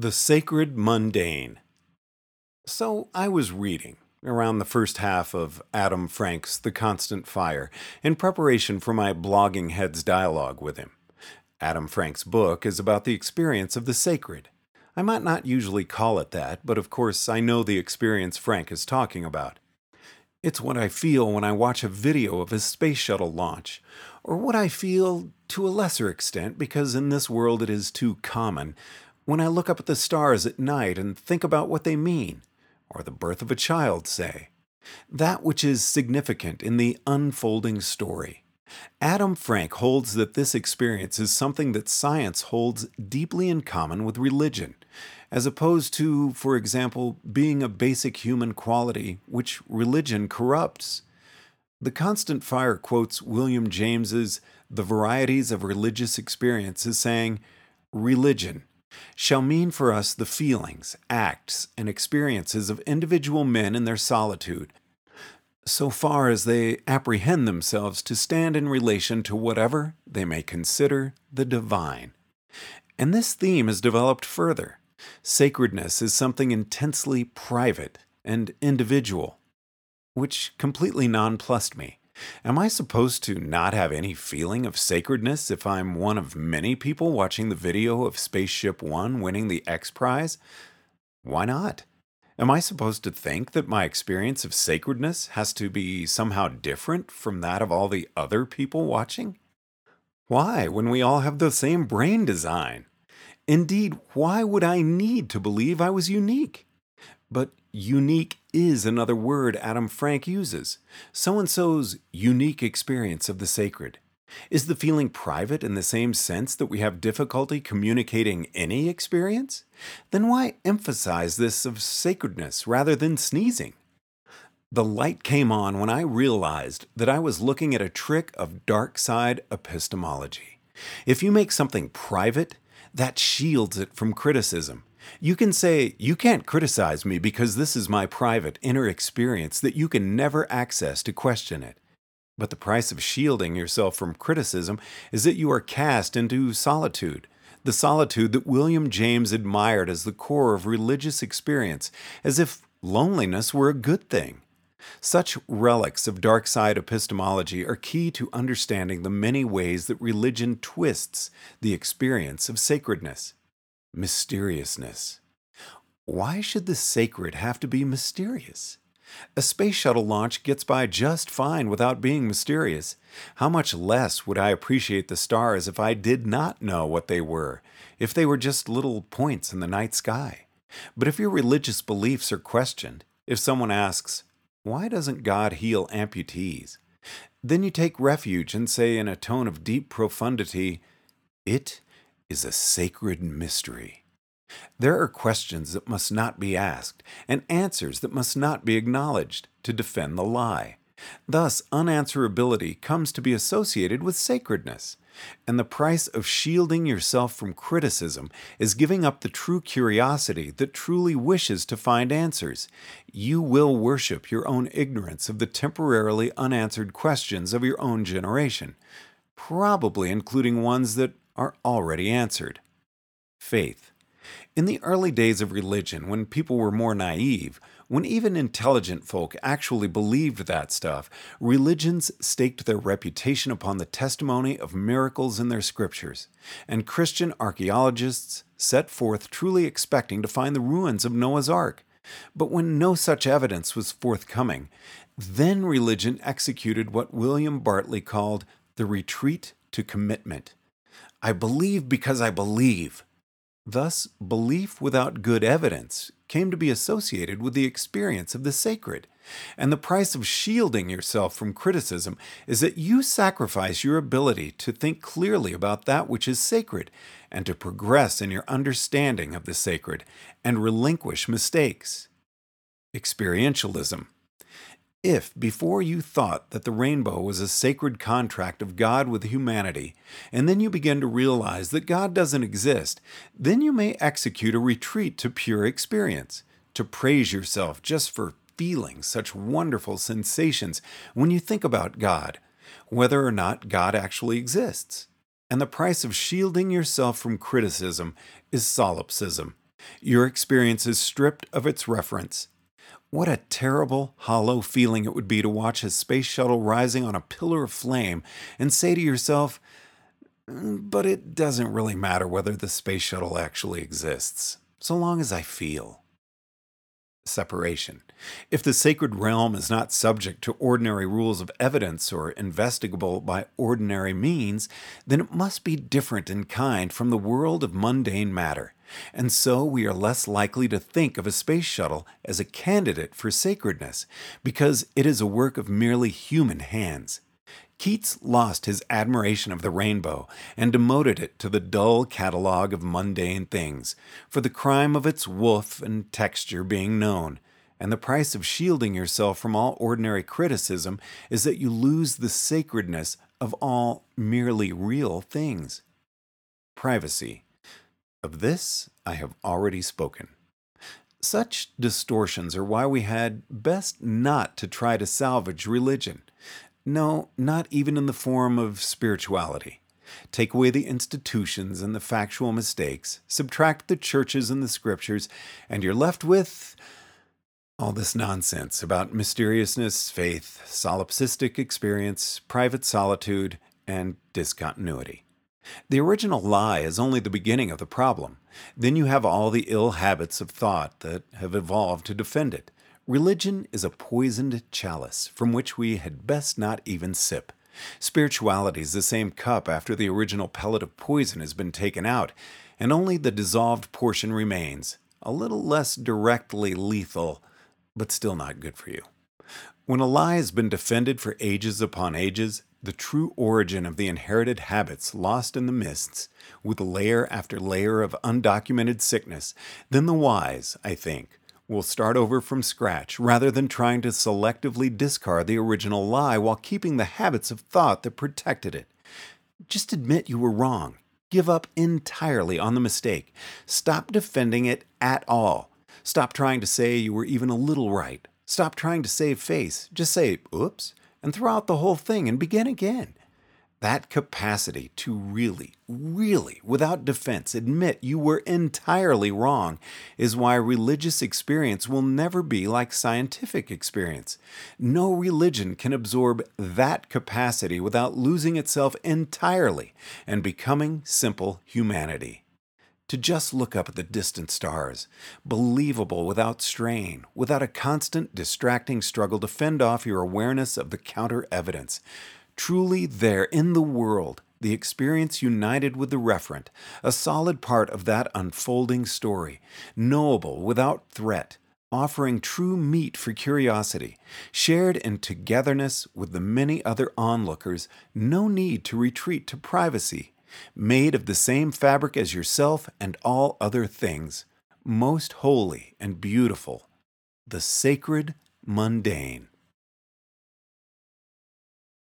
The Sacred Mundane. So I was reading around the first half of Adam Frank's The Constant Fire in preparation for my Bloggingheads dialogue with him. Adam Frank's book is about the experience of the sacred. I might not usually call it that, but of course I know the experience Frank is talking about. It's what I feel when I watch a video of a space shuttle launch, or what I feel to a lesser extent because in this world it is too common when I look up at the stars at night and think about what they mean, or the birth of a child, say, that which is significant in the unfolding story. Adam Frank holds that this experience is something that science holds deeply in common with religion, as opposed to, for example, being a basic human quality which religion corrupts. The Constant Fire quotes William James's The Varieties of Religious Experience as saying, Religion shall mean for us the feelings, acts, and experiences of individual men in their solitude, so far as they apprehend themselves to stand in relation to whatever they may consider the divine. And this theme is developed further. Sacredness is something intensely private and individual, which completely nonplussed me. Am I supposed to not have any feeling of sacredness if I'm one of many people watching the video of Spaceship One winning the X Prize? Why not? Am I supposed to think that my experience of sacredness has to be somehow different from that of all the other people watching? Why, when we all have the same brain design? Indeed, why would I need to believe I was unique? But unique is another word Adam Frank uses. So and so's unique experience of the sacred. Is the feeling private in the same sense that we have difficulty communicating any experience? Then why emphasize this of sacredness rather than sneezing? The light came on when I realized that I was looking at a trick of dark side epistemology. If you make something private, that shields it from criticism. You can say, You can't criticize me because this is my private inner experience that you can never access to question it. But the price of shielding yourself from criticism is that you are cast into solitude, the solitude that William James admired as the core of religious experience, as if loneliness were a good thing. Such relics of dark side epistemology are key to understanding the many ways that religion twists the experience of sacredness mysteriousness. Why should the sacred have to be mysterious? A space shuttle launch gets by just fine without being mysterious. How much less would I appreciate the stars if I did not know what they were, if they were just little points in the night sky? But if your religious beliefs are questioned, if someone asks, Why doesn't God heal amputees? Then you take refuge and say in a tone of deep profundity, It is a sacred mystery. There are questions that must not be asked, and answers that must not be acknowledged to defend the lie. Thus, unanswerability comes to be associated with sacredness, and the price of shielding yourself from criticism is giving up the true curiosity that truly wishes to find answers. You will worship your own ignorance of the temporarily unanswered questions of your own generation, probably including ones that are already answered. Faith. In the early days of religion, when people were more naive, when even intelligent folk actually believed that stuff, religions staked their reputation upon the testimony of miracles in their scriptures, and Christian archaeologists set forth truly expecting to find the ruins of Noah's Ark. But when no such evidence was forthcoming, then religion executed what William Bartley called the retreat to commitment. I believe because I believe. Thus, belief without good evidence came to be associated with the experience of the sacred. And the price of shielding yourself from criticism is that you sacrifice your ability to think clearly about that which is sacred and to progress in your understanding of the sacred and relinquish mistakes. Experientialism. If, before you thought that the rainbow was a sacred contract of God with humanity, and then you begin to realize that God doesn't exist, then you may execute a retreat to pure experience, to praise yourself just for feeling such wonderful sensations when you think about God, whether or not God actually exists. And the price of shielding yourself from criticism is solipsism, Your experience is stripped of its reference. What a terrible, hollow feeling it would be to watch a space shuttle rising on a pillar of flame and say to yourself, "Mm, but it doesn't really matter whether the space shuttle actually exists, so long as I feel separation. If the sacred realm is not subject to ordinary rules of evidence or investigable by ordinary means, then it must be different in kind from the world of mundane matter. And so we are less likely to think of a space shuttle as a candidate for sacredness, because it is a work of merely human hands. Keats lost his admiration of the rainbow and demoted it to the dull catalogue of mundane things, for the crime of its woof and texture being known, and the price of shielding yourself from all ordinary criticism is that you lose the sacredness of all merely real things. Privacy. Of this I have already spoken. Such distortions are why we had best not to try to salvage religion. No, not even in the form of spirituality. Take away the institutions and the factual mistakes, subtract the churches and the scriptures, and you're left with all this nonsense about mysteriousness, faith, solipsistic experience, private solitude, and discontinuity. The original lie is only the beginning of the problem. Then you have all the ill habits of thought that have evolved to defend it. Religion is a poisoned chalice from which we had best not even sip. Spirituality is the same cup after the original pellet of poison has been taken out, and only the dissolved portion remains, a little less directly lethal, but still not good for you. When a lie has been defended for ages upon ages, the true origin of the inherited habits lost in the mists, with layer after layer of undocumented sickness, then the wise, I think, will start over from scratch rather than trying to selectively discard the original lie while keeping the habits of thought that protected it. Just admit you were wrong. Give up entirely on the mistake. Stop defending it at all. Stop trying to say you were even a little right. Stop trying to save face. Just say, oops, and throw out the whole thing and begin again. That capacity to really, really, without defense, admit you were entirely wrong is why religious experience will never be like scientific experience. No religion can absorb that capacity without losing itself entirely and becoming simple humanity. To just look up at the distant stars, believable without strain, without a constant, distracting struggle to fend off your awareness of the counter evidence Truly there in the world, the experience united with the referent, a solid part of that unfolding story, knowable without threat, offering true meat for curiosity, shared in togetherness with the many other onlookers, no need to retreat to privacy, made of the same fabric as yourself and all other things, most holy and beautiful, the sacred mundane.